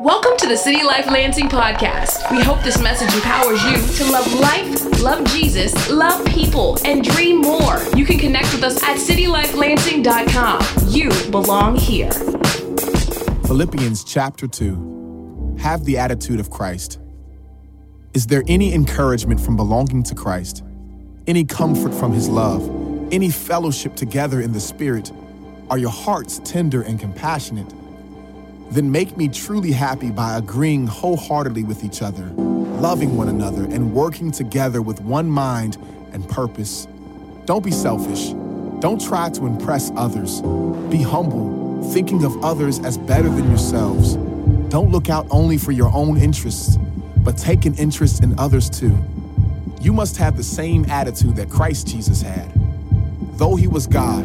Welcome to the City Life Lansing podcast. We hope this message empowers you to love life, love Jesus, love people, and dream more. You can connect with us at citylifelansing.com. You belong here. Philippians chapter 2. Have the attitude of Christ. Is there any encouragement from belonging to Christ? Any comfort from his love? Any fellowship together in the Spirit? Are your hearts tender and compassionate? Then make me truly happy by agreeing wholeheartedly with each other, loving one another, and working together with one mind and purpose. Don't be selfish. Don't try to impress others. Be humble, thinking of others as better than yourselves. Don't look out only for your own interests, but take an interest in others too. You must have the same attitude that Christ Jesus had. Though he was God,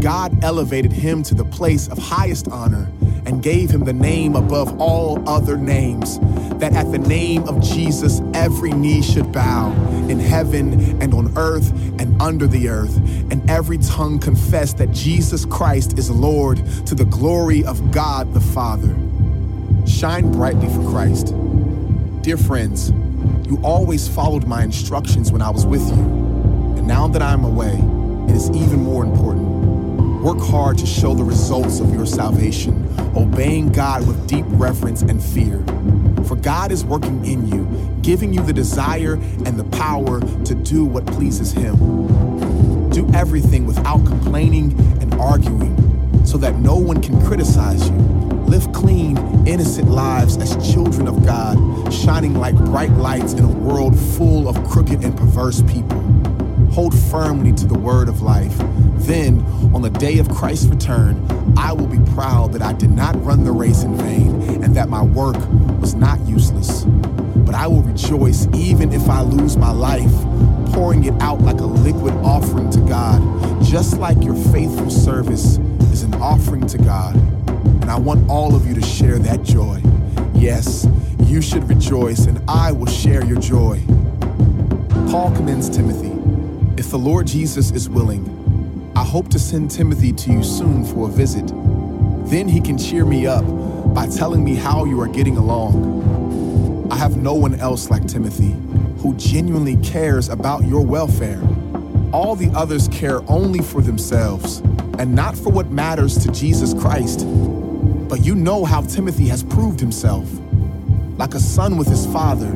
God elevated him to the place of highest honor and gave him the name above all other names, that at the name of Jesus every knee should bow in heaven and on earth and under the earth, and every tongue confess that Jesus Christ is Lord to the glory of God the Father. Shine brightly for Christ. Dear friends, you always followed my instructions when I was with you, and now that I'm away, it is even more important. Work hard to show the results of your salvation, obeying God with deep reverence and fear. For God is working in you, giving you the desire and the power to do what pleases Him. Do everything without complaining and arguing, so that no one can criticize you. Live clean, innocent lives as children of God, shining like bright lights in a world full of crooked and perverse people. Hold firmly to the word of life. Then, on the day of Christ's return, I will be proud that I did not run the race in vain and that my work was not useless. But I will rejoice even if I lose my life, pouring it out like a liquid offering to God, just like your faithful service is an offering to God. And I want all of you to share that joy. Yes, you should rejoice, and I will share your joy. Paul commends Timothy. If the Lord Jesus is willing, I hope to send Timothy to you soon for a visit. Then he can cheer me up by telling me how you are getting along. I have no one else like Timothy who genuinely cares about your welfare. All the others care only for themselves and not for what matters to Jesus Christ. But you know how Timothy has proved himself. Like a son with his father,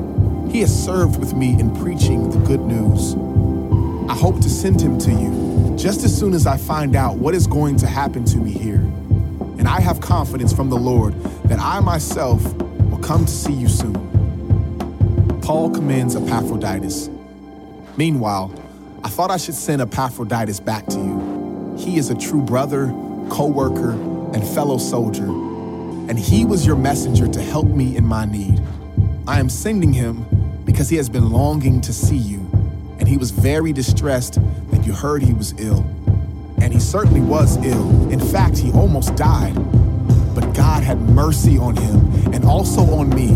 he has served with me in preaching the good news. I hope to send him to you just as soon as I find out what is going to happen to me here. And I have confidence from the Lord that I myself will come to see you soon. Paul commends Epaphroditus. Meanwhile, I thought I should send Epaphroditus back to you. He is a true brother, co worker, and fellow soldier, and he was your messenger to help me in my need. I am sending him because he has been longing to see you and he was very distressed you heard he was ill. And he certainly was ill. In fact, he almost died. But God had mercy on him and also on me,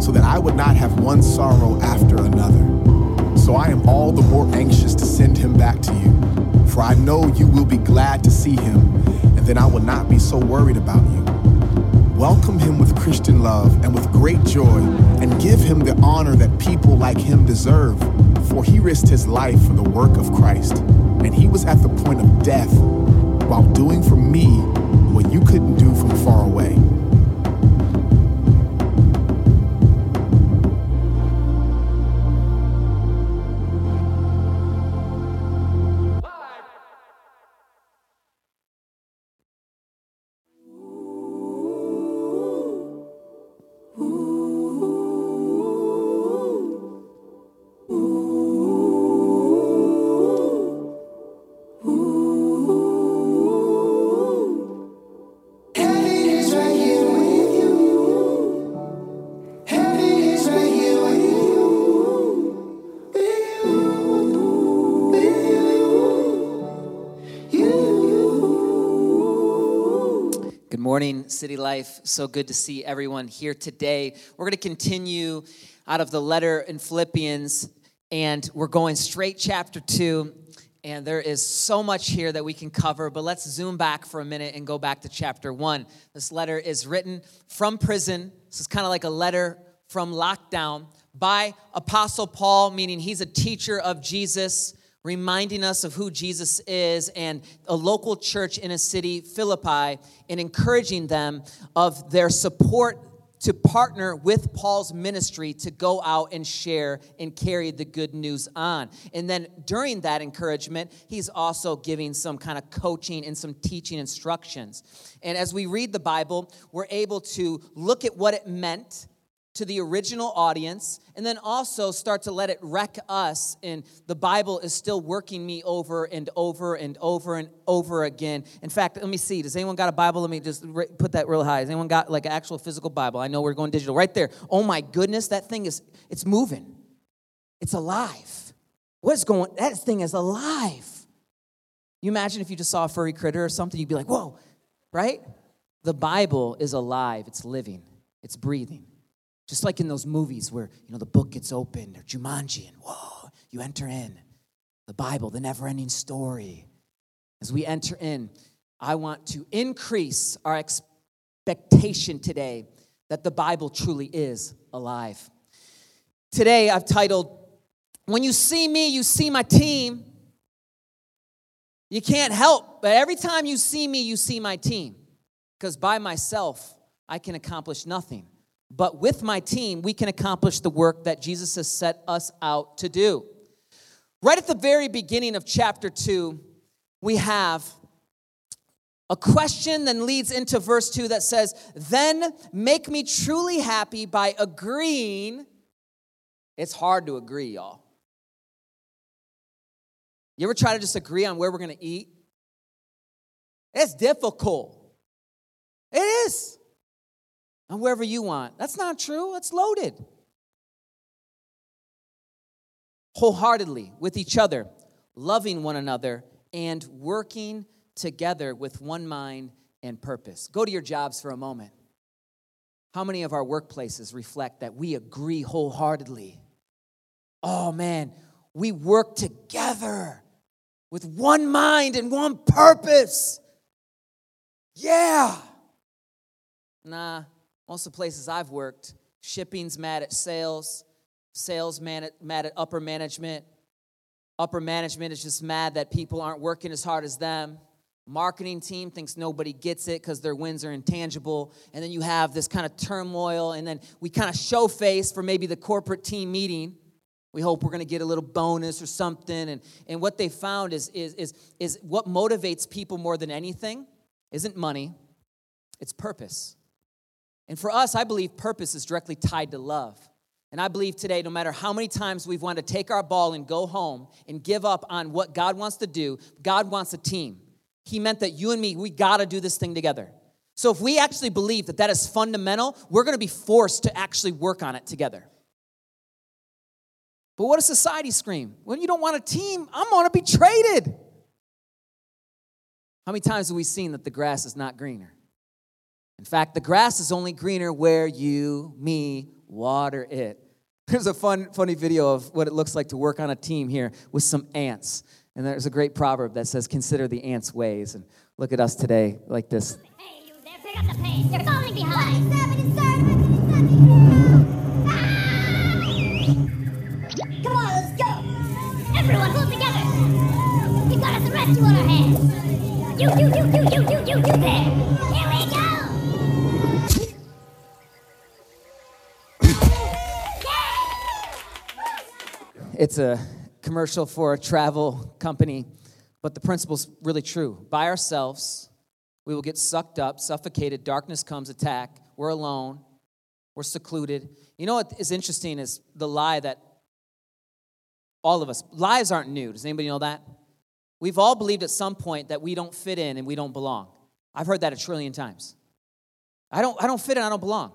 so that I would not have one sorrow after another. So I am all the more anxious to send him back to you, for I know you will be glad to see him, and then I will not be so worried about you. Welcome him with Christian love and with great joy, and give him the honor that people like him deserve. For he risked his life for the work of Christ, and he was at the point of death while doing for me what you couldn't do from far away. Morning, City Life. So good to see everyone here today. We're going to continue out of the letter in Philippians, and we're going straight chapter 2. And there is so much here that we can cover, but let's zoom back for a minute and go back to chapter 1. This letter is written from prison. This is kind of like a letter from lockdown by Apostle Paul, meaning he's a teacher of Jesus reminding us of who Jesus is, and a local church in a city, Philippi, and encouraging them of their support to partner with Paul's ministry to go out and share and carry the good news on. And then during that encouragement, he's also giving some kind of coaching and some teaching instructions. And as we read the Bible, we're able to look at what it meant to the original audience and then also start to let it wreck us and the bible is still working me over and over and over and over again. In fact let me see does anyone got a bible? Let me just put that real high. Has anyone got like an actual physical bible? I know we're going digital. Right there. Oh my goodness that thing is it's moving. It's alive. What is going that thing is alive. You imagine if you just saw a furry critter or something you'd be like whoa right? The bible is alive. It's living. It's breathing just like in those movies where, you know, the book gets opened or Jumanji and whoa, you enter in. The Bible, the never ending story. As we enter in, I want to increase our expectation today that the Bible truly is alive. Today, I've titled, When You See Me, You See My Team. You can't help, but every time you see me, you see my team. Because by myself, I can accomplish nothing. But with my team, we can accomplish the work that Jesus has set us out to do. Right at the very beginning of chapter 2, we have a question then leads into verse 2 that says, Then make me truly happy by agreeing. It's hard to agree, y'all. You ever try to just agree on where we're gonna eat? It's difficult. It is and wherever you want. That's not true, it's loaded. Wholeheartedly with each other, loving one another, and working together with one mind and purpose. Go to your jobs for a moment. How many of our workplaces reflect that we agree wholeheartedly? Oh man, we work together with one mind and one purpose. Yeah. Nah, most of the places I've worked, shipping's mad at sales, sales mad at, mad at upper management. Upper management is just mad that people aren't working as hard as them. Marketing team thinks nobody gets it because their wins are intangible. And then you have this kind of turmoil, and then we kind of show face for maybe the corporate team meeting. We hope we're going to get a little bonus or something. And, and what they found is, is, is, is what motivates people more than anything isn't money, it's purpose. And for us, I believe purpose is directly tied to love. And I believe today, no matter how many times we've wanted to take our ball and go home and give up on what God wants to do, God wants a team. He meant that you and me, we gotta do this thing together. So if we actually believe that that is fundamental, we're gonna be forced to actually work on it together. But what does society scream? When you don't want a team, I'm gonna be traded. How many times have we seen that the grass is not greener? In fact, the grass is only greener where you, me, water it. There's a fun, funny video of what it looks like to work on a team here with some ants. And there's a great proverb that says, Consider the ants' ways. And look at us today like this. Hey, you there, pick up the pace. You're falling behind. Come on, let's go. Everyone, pull together. We've got a our hands. You, you, you, you, you, you, you, you there. It's a commercial for a travel company, but the principle's really true. By ourselves, we will get sucked up, suffocated, darkness comes, attack, we're alone, we're secluded. You know what is interesting is the lie that all of us, lies aren't new. Does anybody know that? We've all believed at some point that we don't fit in and we don't belong. I've heard that a trillion times. I don't, I don't fit in, I don't belong.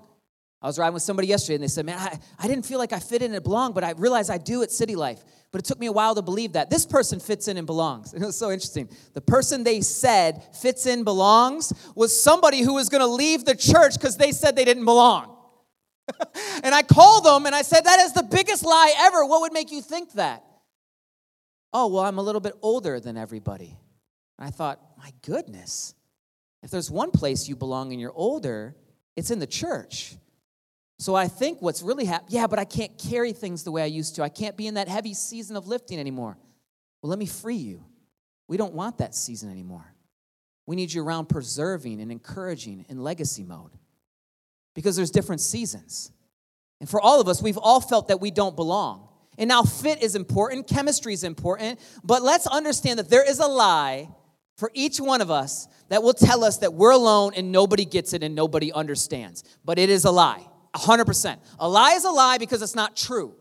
I was riding with somebody yesterday and they said, Man, I, I didn't feel like I fit in and belong, but I realized I do at City Life. But it took me a while to believe that. This person fits in and belongs. And It was so interesting. The person they said fits in, belongs was somebody who was going to leave the church because they said they didn't belong. and I called them and I said, That is the biggest lie ever. What would make you think that? Oh, well, I'm a little bit older than everybody. And I thought, My goodness, if there's one place you belong and you're older, it's in the church. So I think what's really happening, yeah, but I can't carry things the way I used to. I can't be in that heavy season of lifting anymore. Well, let me free you. We don't want that season anymore. We need you around preserving and encouraging in legacy mode because there's different seasons. And for all of us, we've all felt that we don't belong. And now fit is important, chemistry is important, but let's understand that there is a lie for each one of us that will tell us that we're alone and nobody gets it and nobody understands. But it is a lie. 100%. A lie is a lie because it's not true.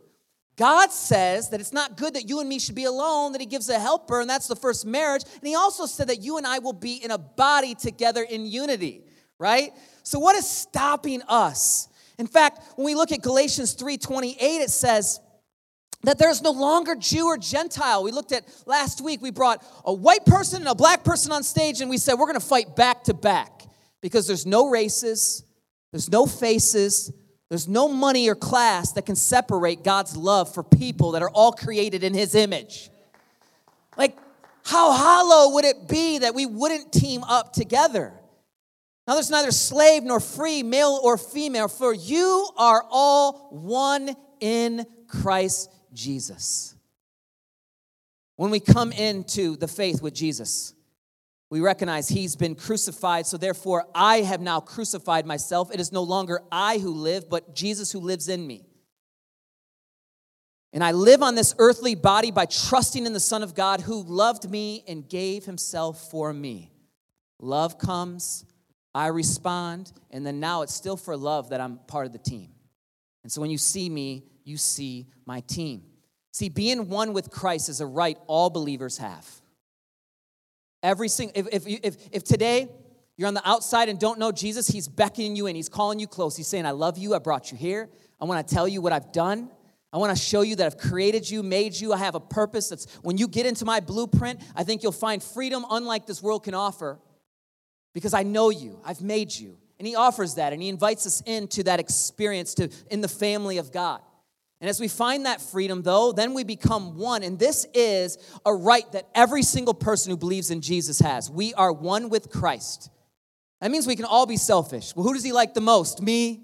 God says that it's not good that you and me should be alone, that He gives a helper, and that's the first marriage. And He also said that you and I will be in a body together in unity, right? So, what is stopping us? In fact, when we look at Galatians 3:28, it says, that there's no longer Jew or Gentile. We looked at last week, we brought a white person and a black person on stage, and we said we're gonna fight back to back because there's no races, there's no faces, there's no money or class that can separate God's love for people that are all created in His image. Like, how hollow would it be that we wouldn't team up together? Now, there's neither slave nor free, male or female, for you are all one in Christ Jesus. When we come into the faith with Jesus, we recognize he's been crucified, so therefore I have now crucified myself. It is no longer I who live, but Jesus who lives in me. And I live on this earthly body by trusting in the Son of God who loved me and gave himself for me. Love comes, I respond, and then now it's still for love that I'm part of the team. And so when you see me, you see my team. See, being one with Christ is a right all believers have. Every single, if, if, if, if today you're on the outside and don't know Jesus, he's beckoning you in, he's calling you close. He's saying, I love you, I brought you here. I want to tell you what I've done. I want to show you that I've created you, made you. I have a purpose. That's when you get into my blueprint, I think you'll find freedom unlike this world can offer because I know you. I've made you. And he offers that and he invites us into that experience to in the family of God. And as we find that freedom, though, then we become one. And this is a right that every single person who believes in Jesus has. We are one with Christ. That means we can all be selfish. Well, who does he like the most? Me?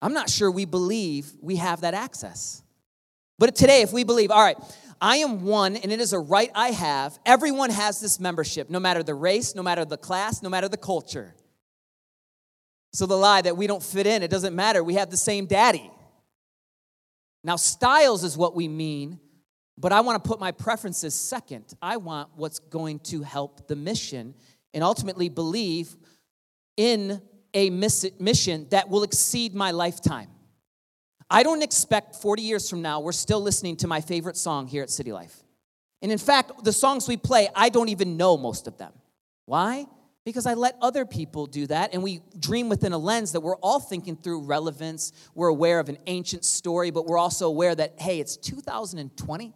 I'm not sure we believe we have that access. But today, if we believe, all right, I am one and it is a right I have, everyone has this membership, no matter the race, no matter the class, no matter the culture. So the lie that we don't fit in, it doesn't matter. We have the same daddy. Now, styles is what we mean, but I want to put my preferences second. I want what's going to help the mission and ultimately believe in a mission that will exceed my lifetime. I don't expect 40 years from now, we're still listening to my favorite song here at City Life. And in fact, the songs we play, I don't even know most of them. Why? Because I let other people do that. And we dream within a lens that we're all thinking through relevance. We're aware of an ancient story, but we're also aware that, hey, it's 2020.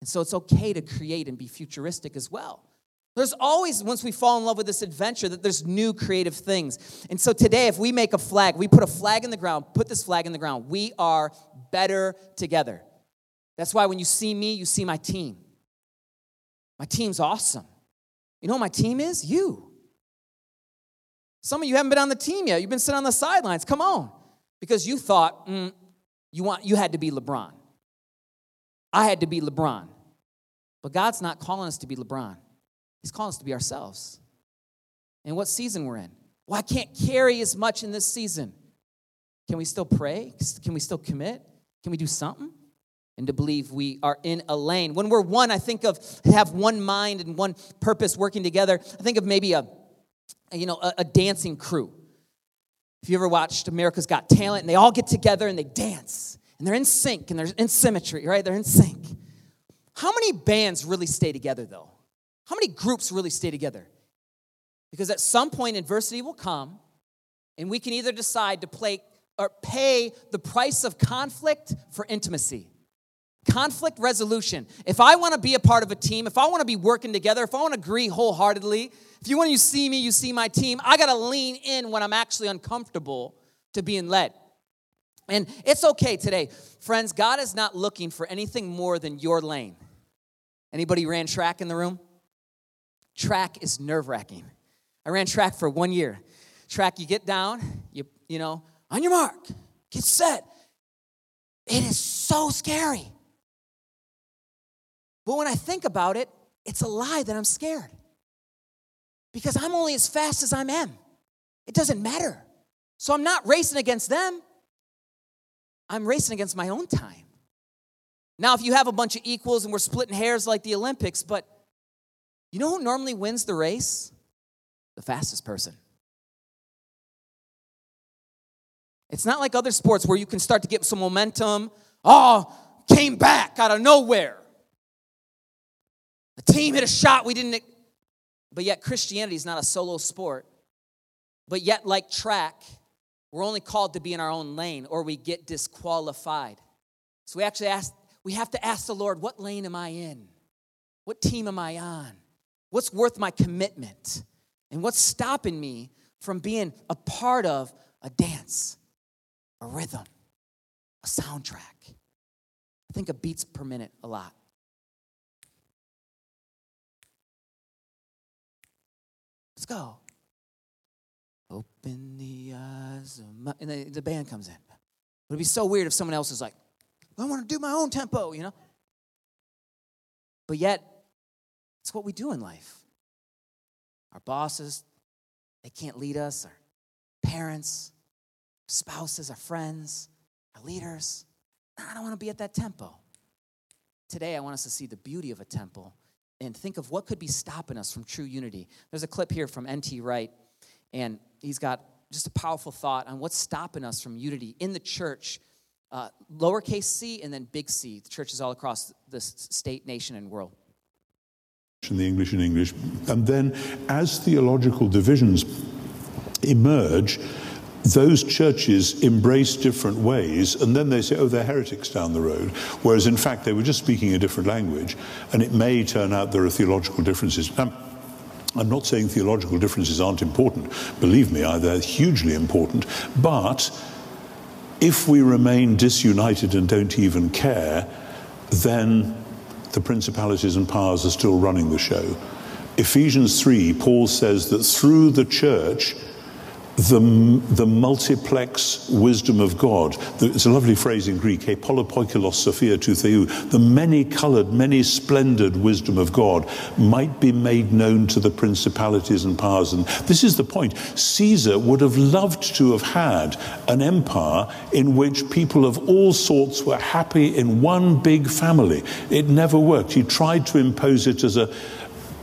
And so it's okay to create and be futuristic as well. There's always, once we fall in love with this adventure, that there's new creative things. And so today, if we make a flag, we put a flag in the ground, put this flag in the ground, we are better together. That's why when you see me, you see my team. My team's awesome. You know what my team is? You. Some of you haven't been on the team yet. You've been sitting on the sidelines. Come on. Because you thought mm, you, want, you had to be LeBron. I had to be LeBron. But God's not calling us to be LeBron, He's calling us to be ourselves. And what season we're in. Well, I can't carry as much in this season. Can we still pray? Can we still commit? Can we do something? And to believe we are in a lane. When we're one, I think of have one mind and one purpose working together. I think of maybe a you know, a, a dancing crew. If you ever watched America's Got Talent, and they all get together and they dance, and they're in sync and they're in symmetry, right? They're in sync. How many bands really stay together, though? How many groups really stay together? Because at some point, adversity will come, and we can either decide to play or pay the price of conflict for intimacy. Conflict resolution. If I want to be a part of a team, if I want to be working together, if I want to agree wholeheartedly, if you want to see me, you see my team, I got to lean in when I'm actually uncomfortable to being led. And it's okay today. Friends, God is not looking for anything more than your lane. Anybody ran track in the room? Track is nerve-wracking. I ran track for one year. Track, you get down, you, you know, on your mark, get set. It is so scary. But when I think about it, it's a lie that I'm scared. Because I'm only as fast as I am. It doesn't matter. So I'm not racing against them. I'm racing against my own time. Now, if you have a bunch of equals and we're splitting hairs like the Olympics, but you know who normally wins the race? The fastest person. It's not like other sports where you can start to get some momentum. Oh, came back out of nowhere. The team hit a shot we didn't. But yet, Christianity is not a solo sport. But yet, like track, we're only called to be in our own lane or we get disqualified. So we actually ask, we have to ask the Lord, what lane am I in? What team am I on? What's worth my commitment? And what's stopping me from being a part of a dance, a rhythm, a soundtrack? I think of beats per minute a lot. Go. Open the eyes of my, and the, the band comes in. It'd be so weird if someone else is like, I want to do my own tempo, you know? But yet, it's what we do in life. Our bosses, they can't lead us, our parents, spouses, our friends, our leaders. I don't want to be at that tempo. Today, I want us to see the beauty of a temple and think of what could be stopping us from true unity. There's a clip here from N.T. Wright, and he's got just a powerful thought on what's stopping us from unity in the church, uh, lowercase c and then big C. The churches all across the state, nation, and world. The English and English. And then as theological divisions emerge, those churches embrace different ways, and then they say, oh, they're heretics down the road. Whereas in fact, they were just speaking a different language, and it may turn out there are theological differences. Now, I'm not saying theological differences aren't important. Believe me, they're hugely important. But if we remain disunited and don't even care, then the principalities and powers are still running the show. Ephesians 3, Paul says that through the church, the, the multiplex wisdom of God. It's a lovely phrase in Greek, epolopoikilos sophia tu theou. The many colored, many splendid wisdom of God might be made known to the principalities and powers. And this is the point. Caesar would have loved to have had an empire in which people of all sorts were happy in one big family. It never worked. He tried to impose it as a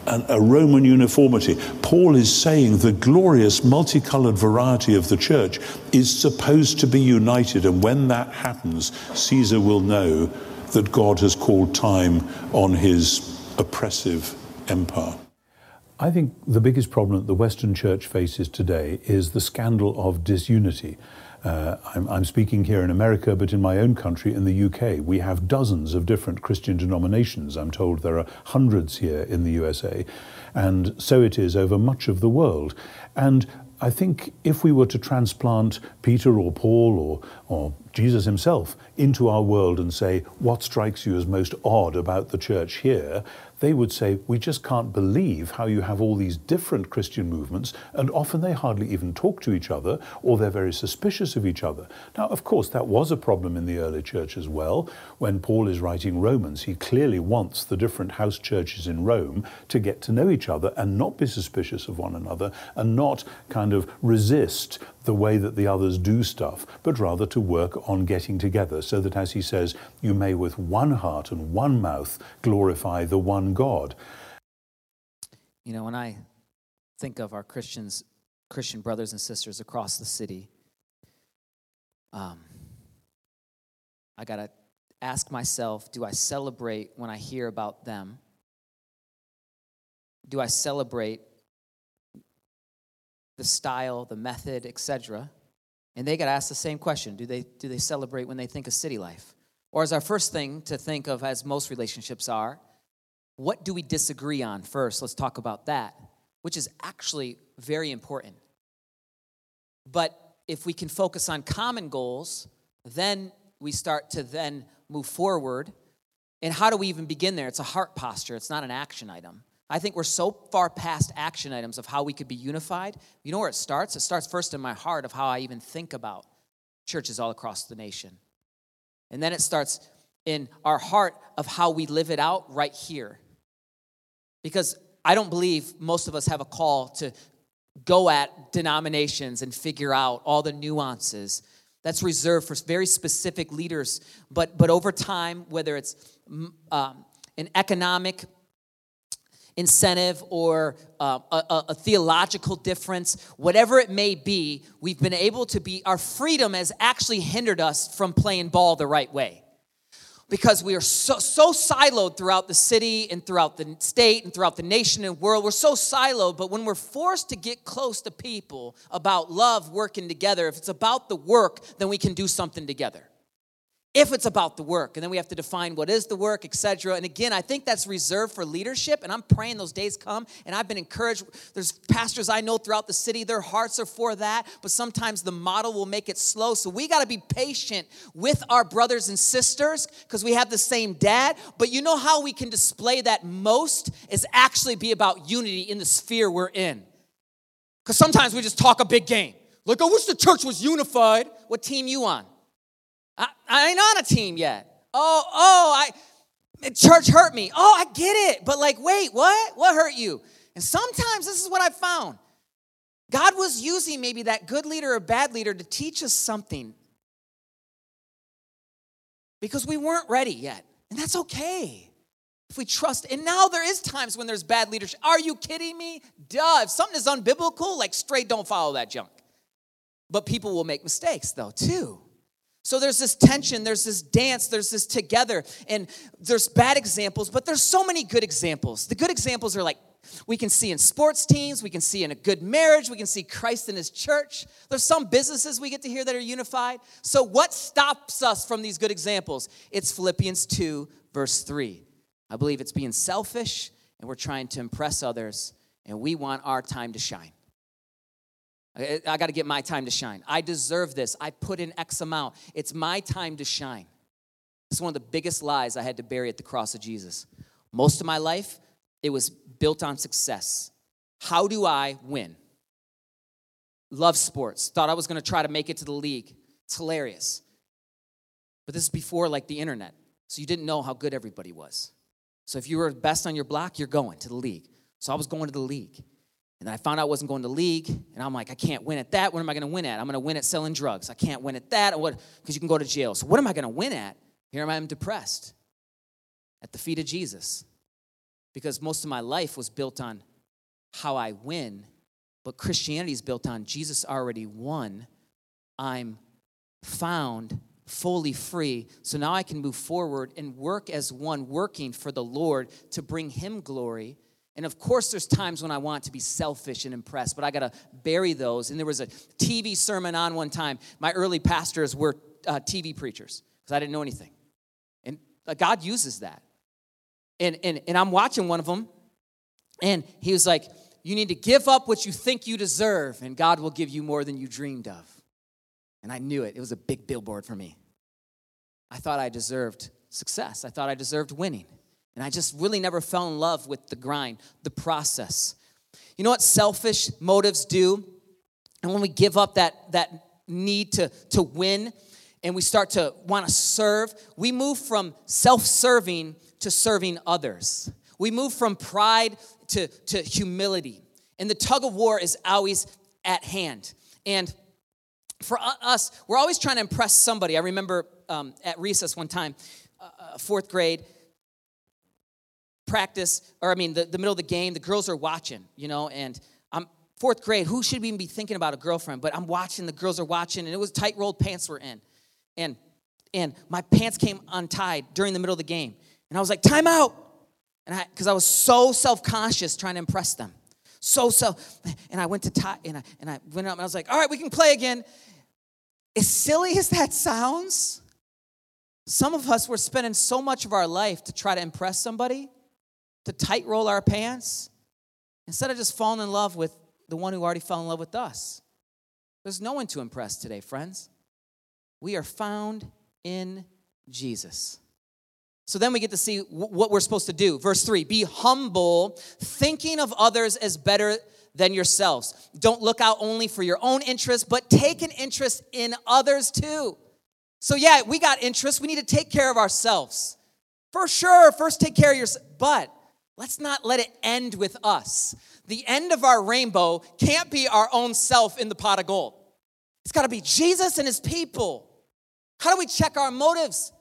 a Roman uniformity. Paul is saying the glorious multicolored variety of the church is supposed to be united, and when that happens, Caesar will know that God has called time on his oppressive empire. I think the biggest problem that the Western church faces today is the scandal of disunity. Uh, I'm, I'm, speaking here in America, but in my own country, in the UK, we have dozens of different Christian denominations. I'm told there are hundreds here in the USA, and so it is over much of the world. And I think if we were to transplant Peter or Paul or, or Jesus himself into our world and say, What strikes you as most odd about the church here? They would say, We just can't believe how you have all these different Christian movements, and often they hardly even talk to each other, or they're very suspicious of each other. Now, of course, that was a problem in the early church as well. When Paul is writing Romans, he clearly wants the different house churches in Rome to get to know each other and not be suspicious of one another and not kind of resist the way that the others do stuff, but rather to work on getting together so that, as he says, you may with one heart and one mouth glorify the one God. You know, when I think of our Christians, Christian brothers and sisters across the city, um, I got to ask myself do I celebrate when I hear about them? Do I celebrate the style, the method, etc. And they got asked the same question do they, do they celebrate when they think of city life? Or is our first thing to think of, as most relationships are, what do we disagree on first? Let's talk about that, which is actually very important. But if we can focus on common goals, then we start to then move forward. And how do we even begin there? It's a heart posture, it's not an action item. I think we're so far past action items of how we could be unified. You know where it starts? It starts first in my heart of how I even think about churches all across the nation. And then it starts in our heart of how we live it out right here. Because I don't believe most of us have a call to go at denominations and figure out all the nuances. That's reserved for very specific leaders. But, but over time, whether it's um, an economic incentive or uh, a, a, theological difference, whatever it may be, we've been able to be, our freedom has actually hindered us from playing ball the right way. Because we are so, so siloed throughout the city and throughout the state and throughout the nation and world. We're so siloed, but when we're forced to get close to people about love working together, if it's about the work, then we can do something together if it's about the work and then we have to define what is the work etc and again i think that's reserved for leadership and i'm praying those days come and i've been encouraged. There's pastors i know throughout the city their hearts are for that but sometimes the model will make it slow. So we got to be patient with our brothers and sisters because we have the same dad. But you know how we can display that most is actually be about unity in the sphere we're in. Because sometimes we just talk a big game. Like i wish the church was unified. What team you on I, I ain't on a team yet. Oh, oh, I church hurt me. Oh, I get it. But like, wait, what? What hurt you? And sometimes this is what I found. God was using maybe that good leader or bad leader to teach us something. Because we weren't ready yet. And that's okay. If we trust, and now there is times when there's bad leadership. Are you kidding me? Duh. If something is unbiblical, like straight don't follow that junk. But people will make mistakes though, too. So there's this tension, there's this dance, there's this together, and there's bad examples, but there's so many good examples. The good examples are like we can see in sports teams, we can see in a good marriage, we can see Christ in his church. There's some businesses we get to hear that are unified. So what stops us from these good examples? It's Philippians 2, verse 3. I believe it's being selfish and we're trying to impress others, and we want our time to shine. I, got to get my time to shine. I deserve this. I put in X amount. It's my time to shine. It's one of the biggest lies I had to bury at the cross of Jesus. Most of my life, it was built on success. How do I win? Love sports. Thought I was going to try to make it to the league. It's hilarious. But this is before like the internet. So you didn't know how good everybody was. So if you were best on your block, you're going to the league. So I was going to the league. And I found out I wasn't going to league, and I'm like, I can't win at that. What am I going to win at? I'm going to win at selling drugs. I can't win at that, because you can go to jail. So what am I going to win at? Here I am depressed at the feet of Jesus, because most of my life was built on how I win, but Christianity is built on Jesus already won. I'm found fully free. So now I can move forward and work as one, working for the Lord to bring Him glory and of course, there's times when I want to be selfish and impressed, but I got to bury those. And there was a TV sermon on one time. My early pastors were uh, TV preachers because I didn't know anything. And uh, God uses that. And, and, and I'm watching one of them, and he was like, You need to give up what you think you deserve, and God will give you more than you dreamed of. And I knew it. It was a big billboard for me. I thought I deserved success, I thought I deserved winning. And I just really never fell in love with the grind, the process. You know what selfish motives do? And when we give up that, that need to, to win and we start to want to serve, we move from self serving to serving others. We move from pride to, to humility. And the tug of war is always at hand. And for us, we're always trying to impress somebody. I remember um, at recess one time, uh, uh fourth grade, practice, or I mean, the, the middle of the game, the girls are watching, you know, and I'm fourth grade. Who should even be thinking about a girlfriend? But I'm watching, the girls are watching, and it was tight rolled pants were in. And and my pants came untied during the middle of the game. And I was like, time out. And I because I was so self-conscious trying to impress them. So, so. And I went to tie, and I, and I went up and I was like, all right, we can play again. As silly as that sounds, some of us were spending so much of our life to try to impress somebody, to tight roll our pants, instead of just falling in love with the one who already fell in love with us. There's no one to impress today, friends. We are found in Jesus. So then we get to see what we're supposed to do. Verse 3 Be humble, thinking of others as better than yourselves. Don't look out only for your own interest, but take an interest in others too. So, yeah, we got interests. We need to take care of ourselves. For sure, first take care of yourself. But let's not let it end with us. The end of our rainbow can't be our own self in the pot of gold. It's got to be Jesus and his people. How do we check our motives?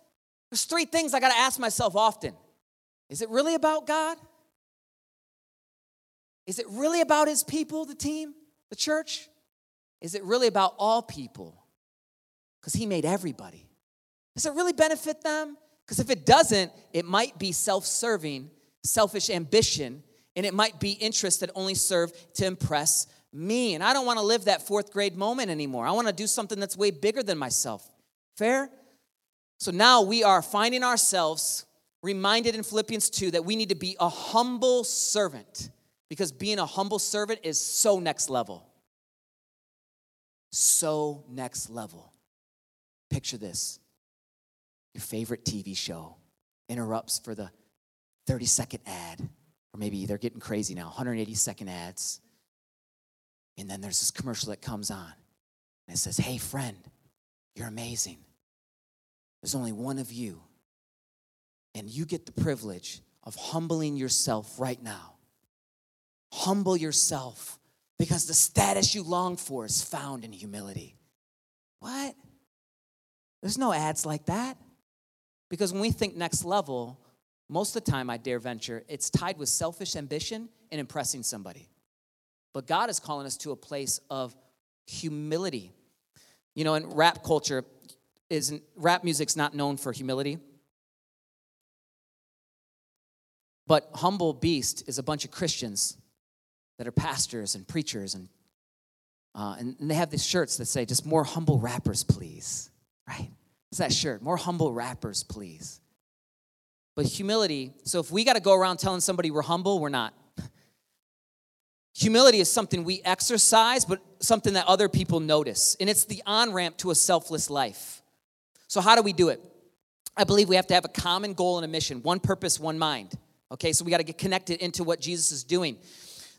There's three things I got to ask myself often. Is it really about God? Is it really about his people, the team, the church? Is it really about all people? because he made everybody. Does it really benefit them? Because if it doesn't, it might be self serving, selfish ambition, and it might be interests that only serve to impress me. And I don't want to live that fourth grade moment anymore. I want to do something that's way bigger than myself. Fair? So now we are finding ourselves reminded in Philippians 2 that we need to be a humble servant because being a humble servant is so next level. So next level. Picture this your favorite TV show interrupts for the 30 second ad, or maybe they're getting crazy now 180 second ads. And then there's this commercial that comes on and it says, Hey, friend, you're amazing. There's only one of you. And you get the privilege of humbling yourself right now. Humble yourself because the status you long for is found in humility. What? There's no ads like that. Because when we think next level, most of the time, I dare venture, it's tied with selfish ambition and impressing somebody. But God is calling us to a place of humility. You know, in rap culture, isn't rap music's not known for humility. But Humble Beast is a bunch of Christians that are pastors and preachers, and, uh, and they have these shirts that say, just more humble rappers, please right? It's that shirt. More humble rappers, please. But humility, so if we got to go around telling somebody we're humble, we're not. Humility is something we exercise, but something that other people notice. And it's the on ramp to a selfless life. So, how do we do it? I believe we have to have a common goal and a mission, one purpose, one mind. Okay, so we got to get connected into what Jesus is doing.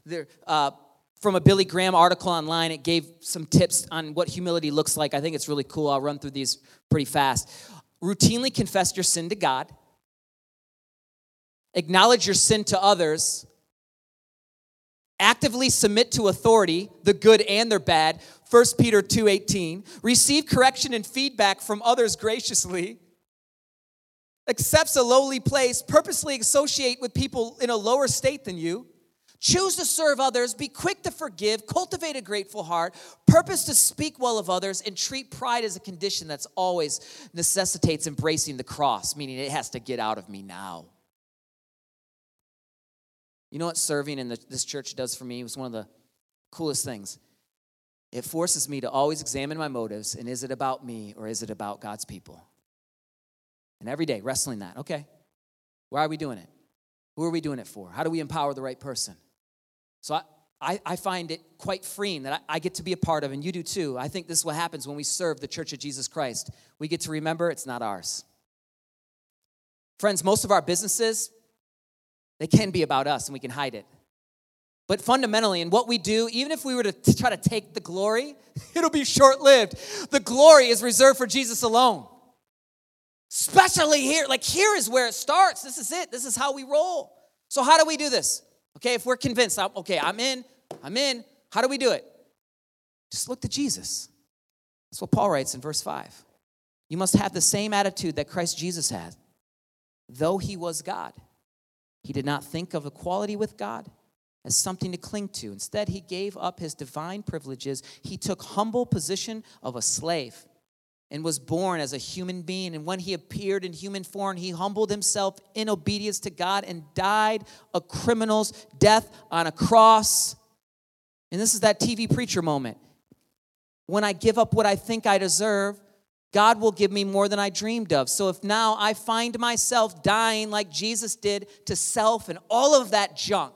There, uh, from a Billy Graham article online. It gave some tips on what humility looks like. I think it's really cool. I'll run through these pretty fast. Routinely confess your sin to God, acknowledge your sin to others, actively submit to authority, the good and their bad. 1 Peter 2:18. Receive correction and feedback from others graciously. Accepts a lowly place, purposely associate with people in a lower state than you Choose to serve others, be quick to forgive, cultivate a grateful heart, purpose to speak well of others, and treat pride as a condition that's always necessitates embracing the cross, meaning it has to get out of me now. You know what serving in the, this church does for me? It was one of the coolest things. It forces me to always examine my motives and is it about me or is it about God's people? And every day, wrestling that. Okay, why are we doing it? Who are we doing it for? How do we empower the right person? So I, I, I find it quite freeing that I, I get to be a part of, and you do too. I think this is what happens when we serve the Church of Jesus Christ. We get to remember it's not ours. Friends, most of our businesses, they can be about us and we can hide it. But fundamentally, in what we do, even if we were to try to take the glory, it'll be short lived. The glory is reserved for Jesus alone. Especially here, like here is where it starts. This is it. This is how we roll. So, how do we do this? Okay, if we're convinced, okay, I'm in, I'm in, how do we do it? Just look to Jesus. That's what Paul writes in verse 5. You must have the same attitude that Christ Jesus had. Though he was God, he did not think of equality with God as something to cling to. Instead, he gave up his divine privileges. He took humble position of a slave and was born as a human being. And when he appeared in human form, he humbled himself in obedience to God and died a criminal's death on a cross. And this is that TV preacher moment. When I give up what I think I deserve, God will give me more than I dreamed of. So if now I find myself dying like Jesus did to self and all of that junk.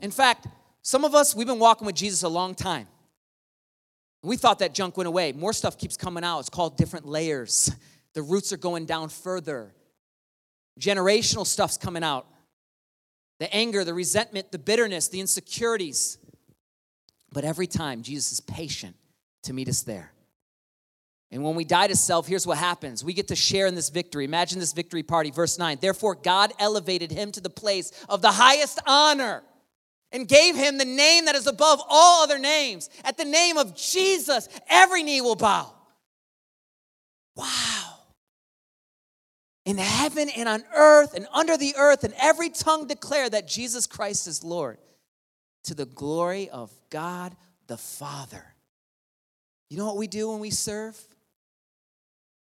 In fact, some of us, we've been walking with Jesus a long time. We thought that junk went away. More stuff keeps coming out. It's called different layers. The roots are going down further. Generational stuff's coming out. The anger, the resentment, the bitterness, the insecurities. But every time, Jesus is patient to meet us there. And when we die to self, here's what happens. We get to share in this victory. Imagine this victory party. Verse 9. Therefore, God elevated him to the place of the highest honor and gave him the name that is above all other names. At the name of Jesus, every knee will bow. Wow. In heaven and on earth and under the earth, and every tongue declare that Jesus Christ is Lord to the glory of God the Father. You know what we do when we serve?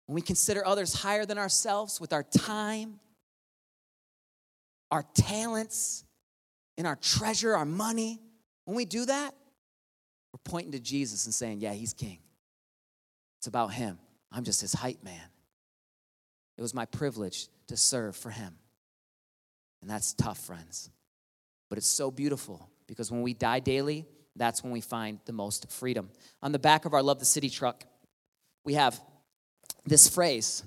When we consider others higher than ourselves with our time, our talents, and our treasure, our money, when we do that, we're pointing to Jesus and saying, Yeah, he's king. It's about him. I'm just his hype man. It was my privilege to serve for him. And that's tough, friends. But it's so beautiful because when we die daily, that's when we find the most freedom. On the back of our Love the City truck, we have this phrase.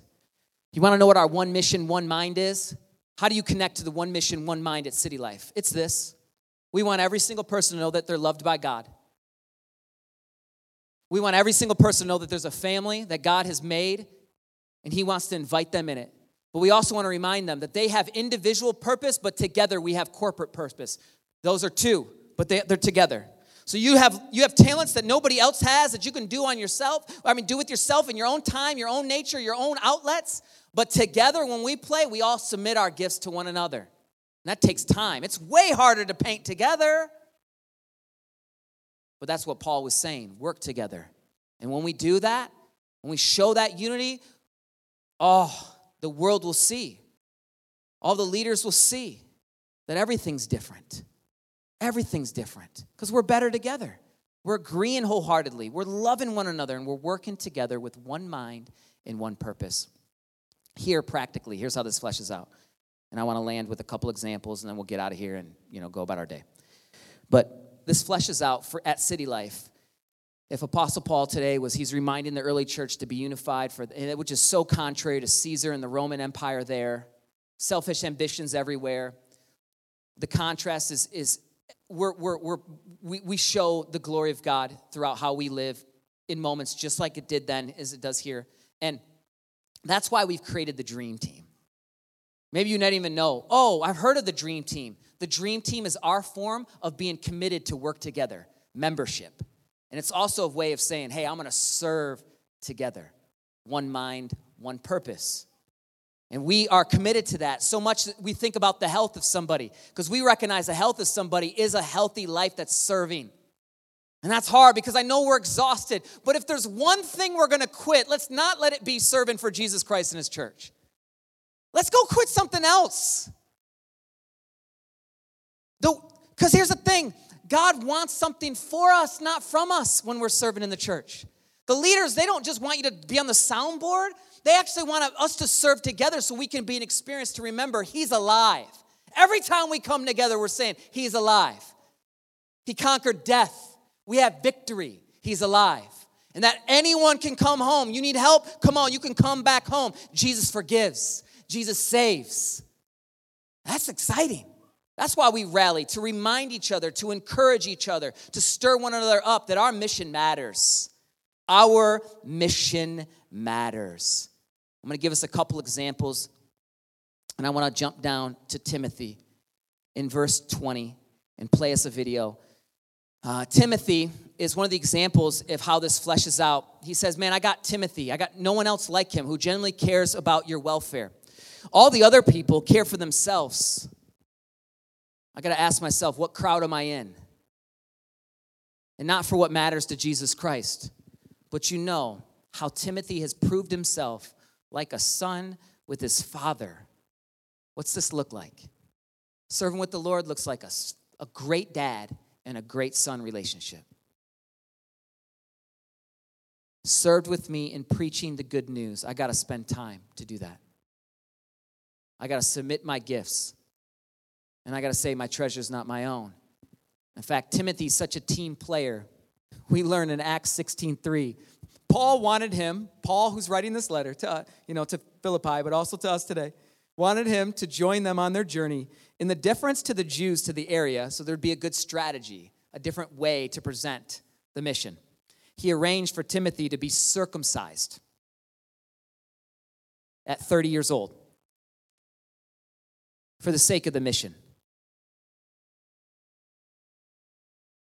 You want to know what our one mission, one mind is? How do you connect to the one mission, one mind at City Life? It's this. We want every single person to know that they're loved by God. We want every single person to know that there's a family that God has made and He wants to invite them in it. But we also want to remind them that they have individual purpose, but together we have corporate purpose. Those are two, but they, they're together. So you have you have talents that nobody else has that you can do on yourself. I mean, do with yourself in your own time, your own nature, your own outlets. But together, when we play, we all submit our gifts to one another. And that takes time. It's way harder to paint together. But that's what Paul was saying work together. And when we do that, when we show that unity, oh, the world will see. All the leaders will see that everything's different. Everything's different because we're better together. We're agreeing wholeheartedly. We're loving one another and we're working together with one mind and one purpose. Here, practically, here's how this fleshes out. And I want to land with a couple examples and then we'll get out of here and you know go about our day. But this fleshes out for at City Life. If Apostle Paul today was he's reminding the early church to be unified for which is so contrary to Caesar and the Roman Empire there, selfish ambitions everywhere. The contrast is, is we're, we're, we're, we, we show the glory of God throughout how we live in moments just like it did then as it does here. And that's why we've created the dream team. Maybe you didn't even know, oh, I've heard of the dream team. The dream team is our form of being committed to work together, membership. And it's also a way of saying, hey, I'm gonna serve together. One mind, one purpose. And we are committed to that so much that we think about the health of somebody because we recognize the health of somebody is a healthy life that's serving. And that's hard because I know we're exhausted. But if there's one thing we're going to quit, let's not let it be serving for Jesus Christ and his church. Let's go quit something else. Because here's the thing God wants something for us, not from us, when we're serving in the church. The leaders, they don't just want you to be on the soundboard, they actually want us to serve together so we can be an experience to remember He's alive. Every time we come together, we're saying, He's alive. He conquered death. We have victory. He's alive. And that anyone can come home. You need help? Come on, you can come back home. Jesus forgives, Jesus saves. That's exciting. That's why we rally to remind each other, to encourage each other, to stir one another up that our mission matters. Our mission matters. I'm going to give us a couple examples, and I want to jump down to Timothy in verse 20 and play us a video. Uh, Timothy is one of the examples of how this fleshes out. He says, Man, I got Timothy. I got no one else like him who genuinely cares about your welfare. All the other people care for themselves. I got to ask myself, what crowd am I in? And not for what matters to Jesus Christ. But you know how Timothy has proved himself like a son with his father. What's this look like? Serving with the Lord looks like a, a great dad and a great son relationship. Served with me in preaching the good news. I got to spend time to do that. I got to submit my gifts. And I got to say, my treasure is not my own. In fact, Timothy's such a team player. We learn in Acts 16:3. Paul wanted him, Paul who's writing this letter to, you know, to Philippi, but also to us today, wanted him to join them on their journey in the deference to the Jews to the area, so there'd be a good strategy, a different way to present the mission. He arranged for Timothy to be circumcised at 30 years old for the sake of the mission.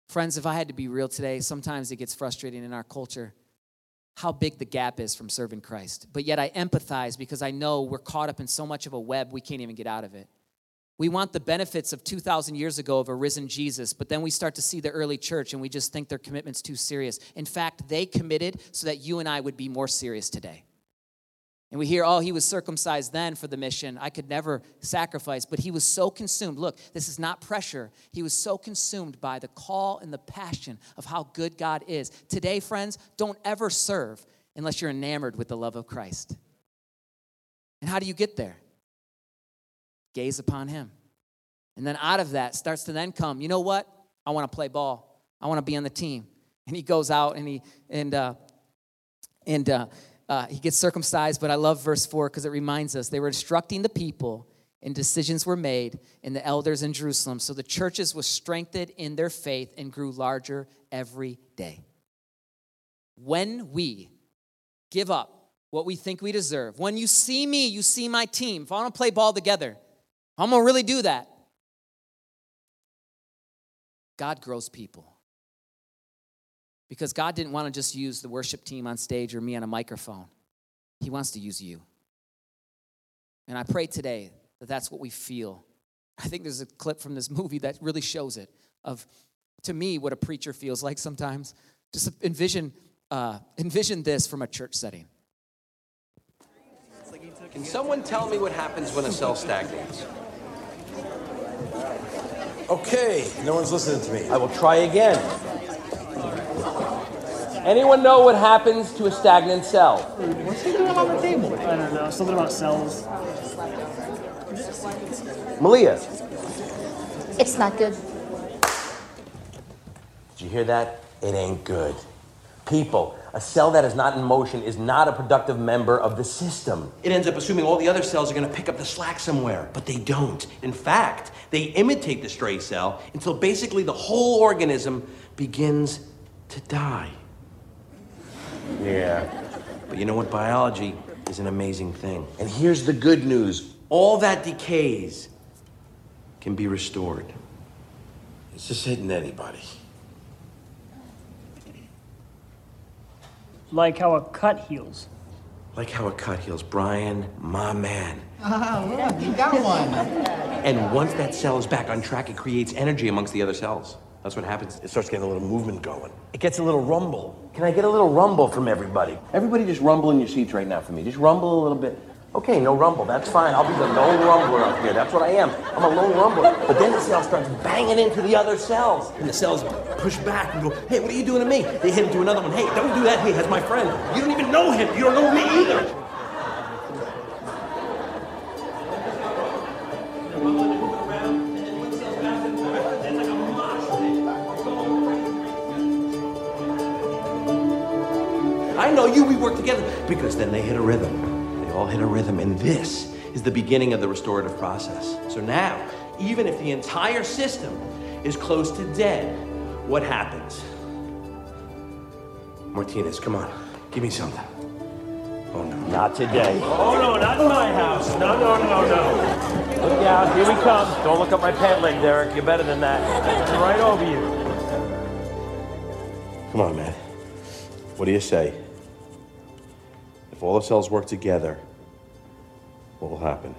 Friends, if I had to be real today, sometimes it gets frustrating in our culture how big the gap is from serving Christ. But yet I empathize because I know we're caught up in so much of a web we can't even get out of it. We want the benefits of 2,000 years ago of a risen Jesus, but then we start to see the early church and we just think their commitment's too serious. In fact, they committed so that you and I would be more serious today. And we hear, oh, he was circumcised then for the mission. I could never sacrifice. But he was so consumed. Look, this is not pressure. He was so consumed by the call and the passion of how good God is. Today, friends, don't ever serve unless you're enamored with the love of Christ. And how do you get there? Gaze upon him. And then out of that starts to then come, you know what? I want to play ball. I want to be on the team. And he goes out and he, and, uh, and, uh, uh, he gets circumcised, but I love verse 4 because it reminds us they were instructing the people, and decisions were made in the elders in Jerusalem. So the churches were strengthened in their faith and grew larger every day. When we give up what we think we deserve, when you see me, you see my team. If I want to play ball together, I'm going to really do that. God grows people. Because God didn't want to just use the worship team on stage or me on a microphone. He wants to use you. And I pray today that that's what we feel. I think there's a clip from this movie that really shows it of, to me, what a preacher feels like sometimes. Just envision, uh, envision this from a church setting. Can someone tell me what happens when a cell stagnates? Okay, no one's listening to me. I will try again. Anyone know what happens to a stagnant cell? What's he doing on the table? I don't know. Something about cells. Malia, It's not good. Did you hear that? It ain't good. People, a cell that is not in motion is not a productive member of the system. it ends up assuming all the other cells are going to pick up the slack somewhere, but they don't. In fact, they imitate the stray cell until basically the whole organism begins to die. Yeah. But you know what? Biology is an amazing thing. And here's the good news All that decays can be restored. it's just hitting anybody. Like how a cut heals. Like how a cut heals. Brian, my man. Ah, look, you got one. And once that cell is back on track, it creates energy amongst the other cells. That's what happens. It starts getting a little movement going. It gets a little rumble. Can I get a little rumble from everybody? Everybody just rumble in your seats right now for me. Just rumble a little bit. Okay, no rumble. That's fine. I'll be the lone rumbler up here. That's what I am. I'm a lone rumbler. But then the cell starts banging into the other cells. And the cells push back and go, hey, what are you doing to me? They hit into another one. Hey, don't do that. Hey, that's my friend. You don't even know him. You don't know me either. I know you, we work together. Because then they hit a rhythm. They all hit a rhythm. And this is the beginning of the restorative process. So now, even if the entire system is close to dead, what happens? Martinez, come on. Give me something. Oh no. Not today. Oh no, not in my house. No, no, no, no. Look out, here we come. Don't look up my pant leg, Derek. You're better than that. Right over you. Come on, man. What do you say? If all the cells work together, what will happen?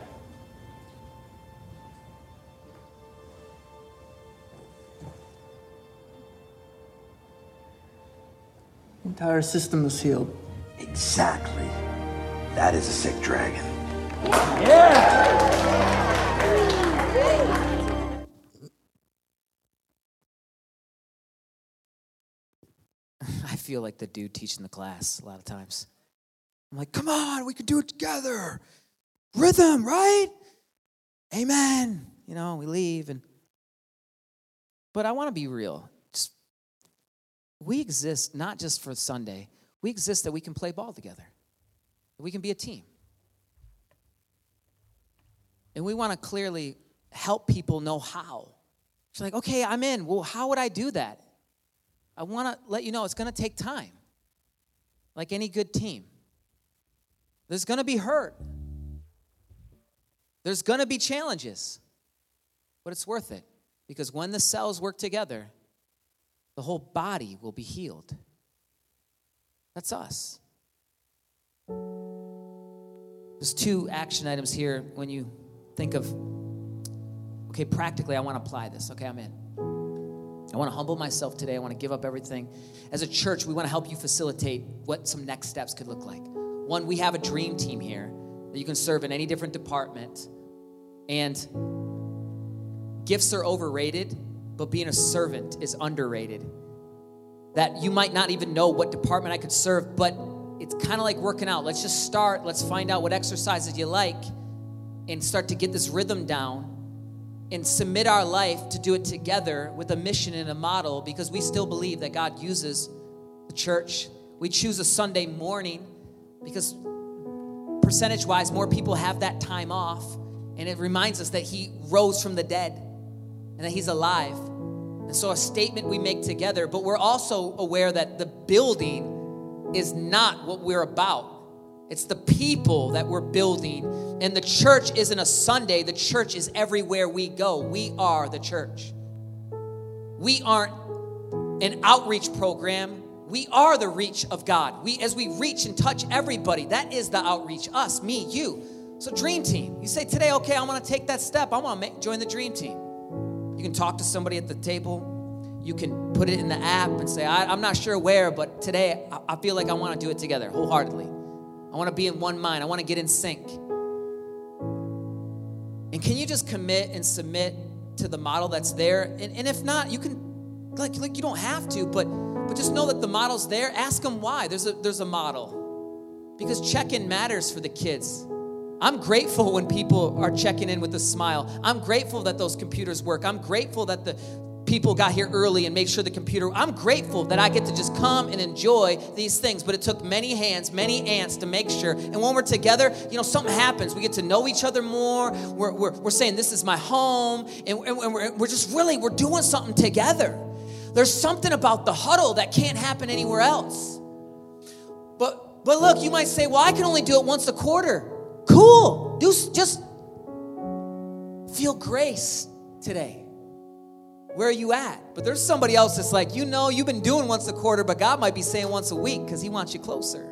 Entire system is healed. Exactly. That is a sick dragon. Yeah! I feel like the dude teaching the class a lot of times. I'm like, come on, we can do it together. Rhythm, right? Amen. You know, we leave and but I want to be real. Just, we exist not just for Sunday. We exist that we can play ball together. We can be a team. And we want to clearly help people know how. She's like, okay, I'm in. Well, how would I do that? I want to let you know it's going to take time, like any good team. There's going to be hurt, there's going to be challenges, but it's worth it because when the cells work together, the whole body will be healed. That's us. There's two action items here when you think of, okay, practically, I want to apply this. Okay, I'm in. I want to humble myself today. I want to give up everything. As a church, we want to help you facilitate what some next steps could look like. One, we have a dream team here that you can serve in any different department. And gifts are overrated, but being a servant is underrated. That you might not even know what department I could serve, but it's kind of like working out. Let's just start. Let's find out what exercises you like and start to get this rhythm down and submit our life to do it together with a mission and a model because we still believe that God uses the church. We choose a Sunday morning because percentage wise, more people have that time off. And it reminds us that He rose from the dead and that He's alive. And so, a statement we make together, but we're also aware that the building is not what we're about. It's the people that we're building. And the church isn't a Sunday, the church is everywhere we go. We are the church. We aren't an outreach program. We are the reach of God. We as we reach and touch everybody, that is the outreach. Us, me, you. So dream team. You say today, okay, I want to take that step. I want to join the dream team. You can talk to somebody at the table. You can put it in the app and say, I, am not sure where, but today I, I feel like I want to do it together wholeheartedly. I want to be in one mind. I want to get in sync. And can you just commit and submit to the model that's there? And, and if not, you can, like, like you don't have to, but but just know that the model's there. Ask them why. There's a there's a model. Because check-in matters for the kids. I'm grateful when people are checking in with a smile. I'm grateful that those computers work. I'm grateful that the people got here early and make sure the computer i'm grateful that i get to just come and enjoy these things but it took many hands many ants to make sure and when we're together you know something happens we get to know each other more we're, we're, we're saying this is my home and, and we're, we're just really we're doing something together there's something about the huddle that can't happen anywhere else but but look you might say well i can only do it once a quarter cool do just feel grace today where are you at? But there's somebody else that's like, you know, you've been doing once a quarter, but God might be saying once a week because He wants you closer.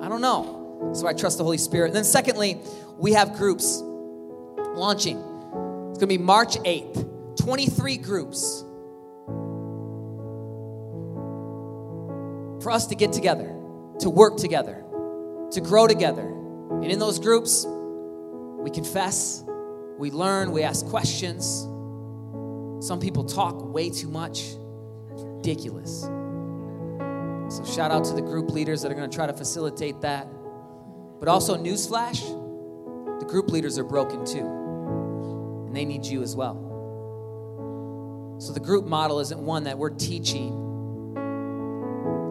I don't know. So I trust the Holy Spirit. And then, secondly, we have groups launching. It's going to be March 8th, 23 groups for us to get together, to work together, to grow together. And in those groups, we confess, we learn, we ask questions some people talk way too much. It's ridiculous. So, shout out to the group leaders that are going to try to facilitate that. But also, newsflash the group leaders are broken too, and they need you as well. So, the group model isn't one that we're teaching.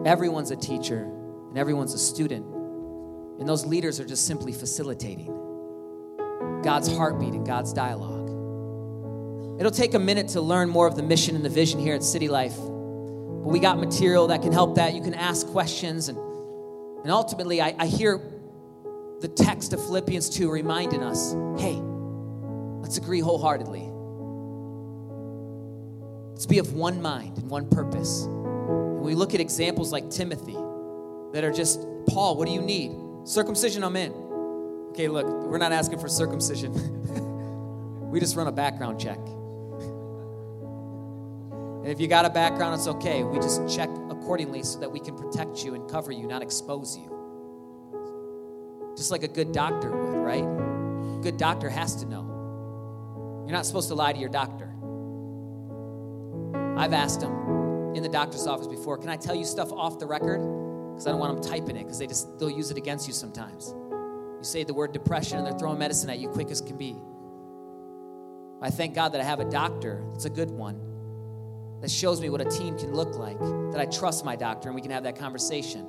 Everyone's a teacher, and everyone's a student. And those leaders are just simply facilitating God's heartbeat and God's dialogue. It'll take a minute to learn more of the mission and the vision here at City Life. But we got material that can help that. You can ask questions. And, and ultimately, I, I hear the text of Philippians 2 reminding us hey, let's agree wholeheartedly. Let's be of one mind and one purpose. We look at examples like Timothy that are just, Paul, what do you need? Circumcision, I'm in. Okay, look, we're not asking for circumcision. we just run a background check. And if you got a background, it's okay. We just check accordingly so that we can protect you and cover you, not expose you. Just like a good doctor would, right? A good doctor has to know. You're not supposed to lie to your doctor. I've asked him, in the doctor's office before. Can I tell you stuff off the record? Because I don't want them typing it because they just they'll use it against you sometimes. You say the word depression and they're throwing medicine at you quick as can be. I thank God that I have a doctor that's a good one that shows me what a team can look like, that I trust my doctor and we can have that conversation.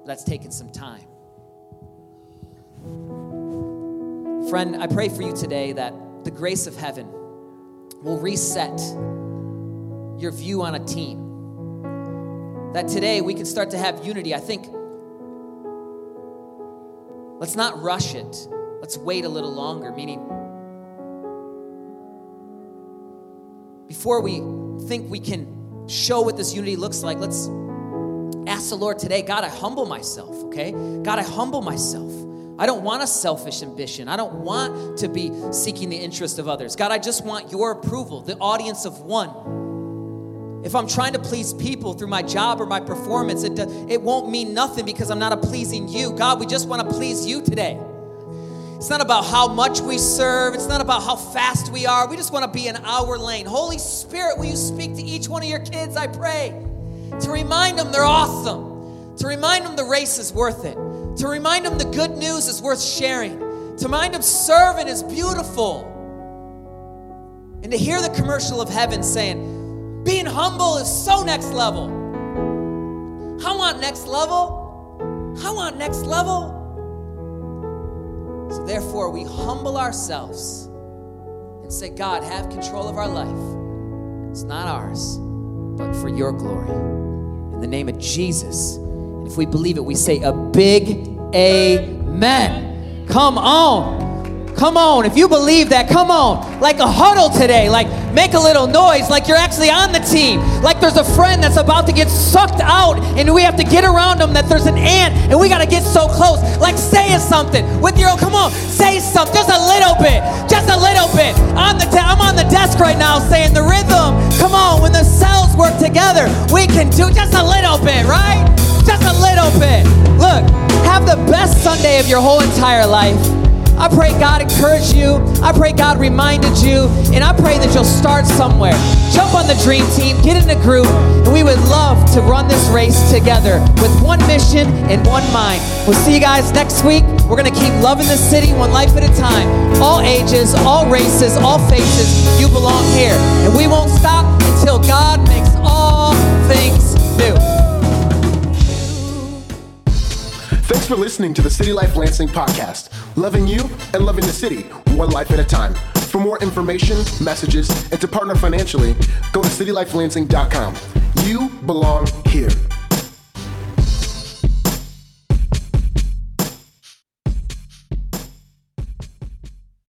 But that's taken some time. Friend, I pray for you today that the grace of heaven will reset your view on a team. That today we can start to have unity. I think let's not rush it. Let's wait a little longer, meaning before we think we can show what this unity looks like, let's ask the Lord today God, I humble myself, okay? God, I humble myself. I don't want a selfish ambition. I don't want to be seeking the interest of others. God, I just want your approval, the audience of one. If I'm trying to please people through my job or my performance, it, it won't mean nothing because I'm not a pleasing you. God, we just want to please you today. It's not about how much we serve. It's not about how fast we are. We just want to be in our lane. Holy Spirit, will you speak to each one of your kids, I pray, to remind them they're awesome, to remind them the race is worth it, to remind them the good news is worth sharing, to remind them serving is beautiful, and to hear the commercial of heaven saying, being humble is so next level. I want next level. I want next level. So therefore, we humble ourselves and say, God, have control of our life. It's not ours, but for your glory. In the name of Jesus. And if we believe it, we say a big amen. Come on. Come on. If you believe that, come on. Like a huddle today. Like make a little noise. Like you're actually on the team. Like there's a friend that's about to get sucked out and we have to get around them. That there's an ant and we got to get so close. Like say something with your own. Come on. Say something. Just a little bit. Just a little bit. On the te- I'm on the desk right now saying the rhythm. Come on. When the cells work together, we can do just a little bit, right? Just a little bit. Look, have the best Sunday of your whole entire life. I pray God encouraged you. I pray God reminded you. And I pray that you'll start somewhere. Jump on the dream team, get in a group, and we would love to run this race together with one mission and one mind. We'll see you guys next week. We're going to keep loving the city one life at a time. All ages, all races, all faces, you belong here. And we won't stop until God makes all things new. Thanks for listening to the City Life Lansing podcast. Loving you and loving the city, one life at a time. For more information, messages, and to partner financially, go to citylifelansing.com. You belong here.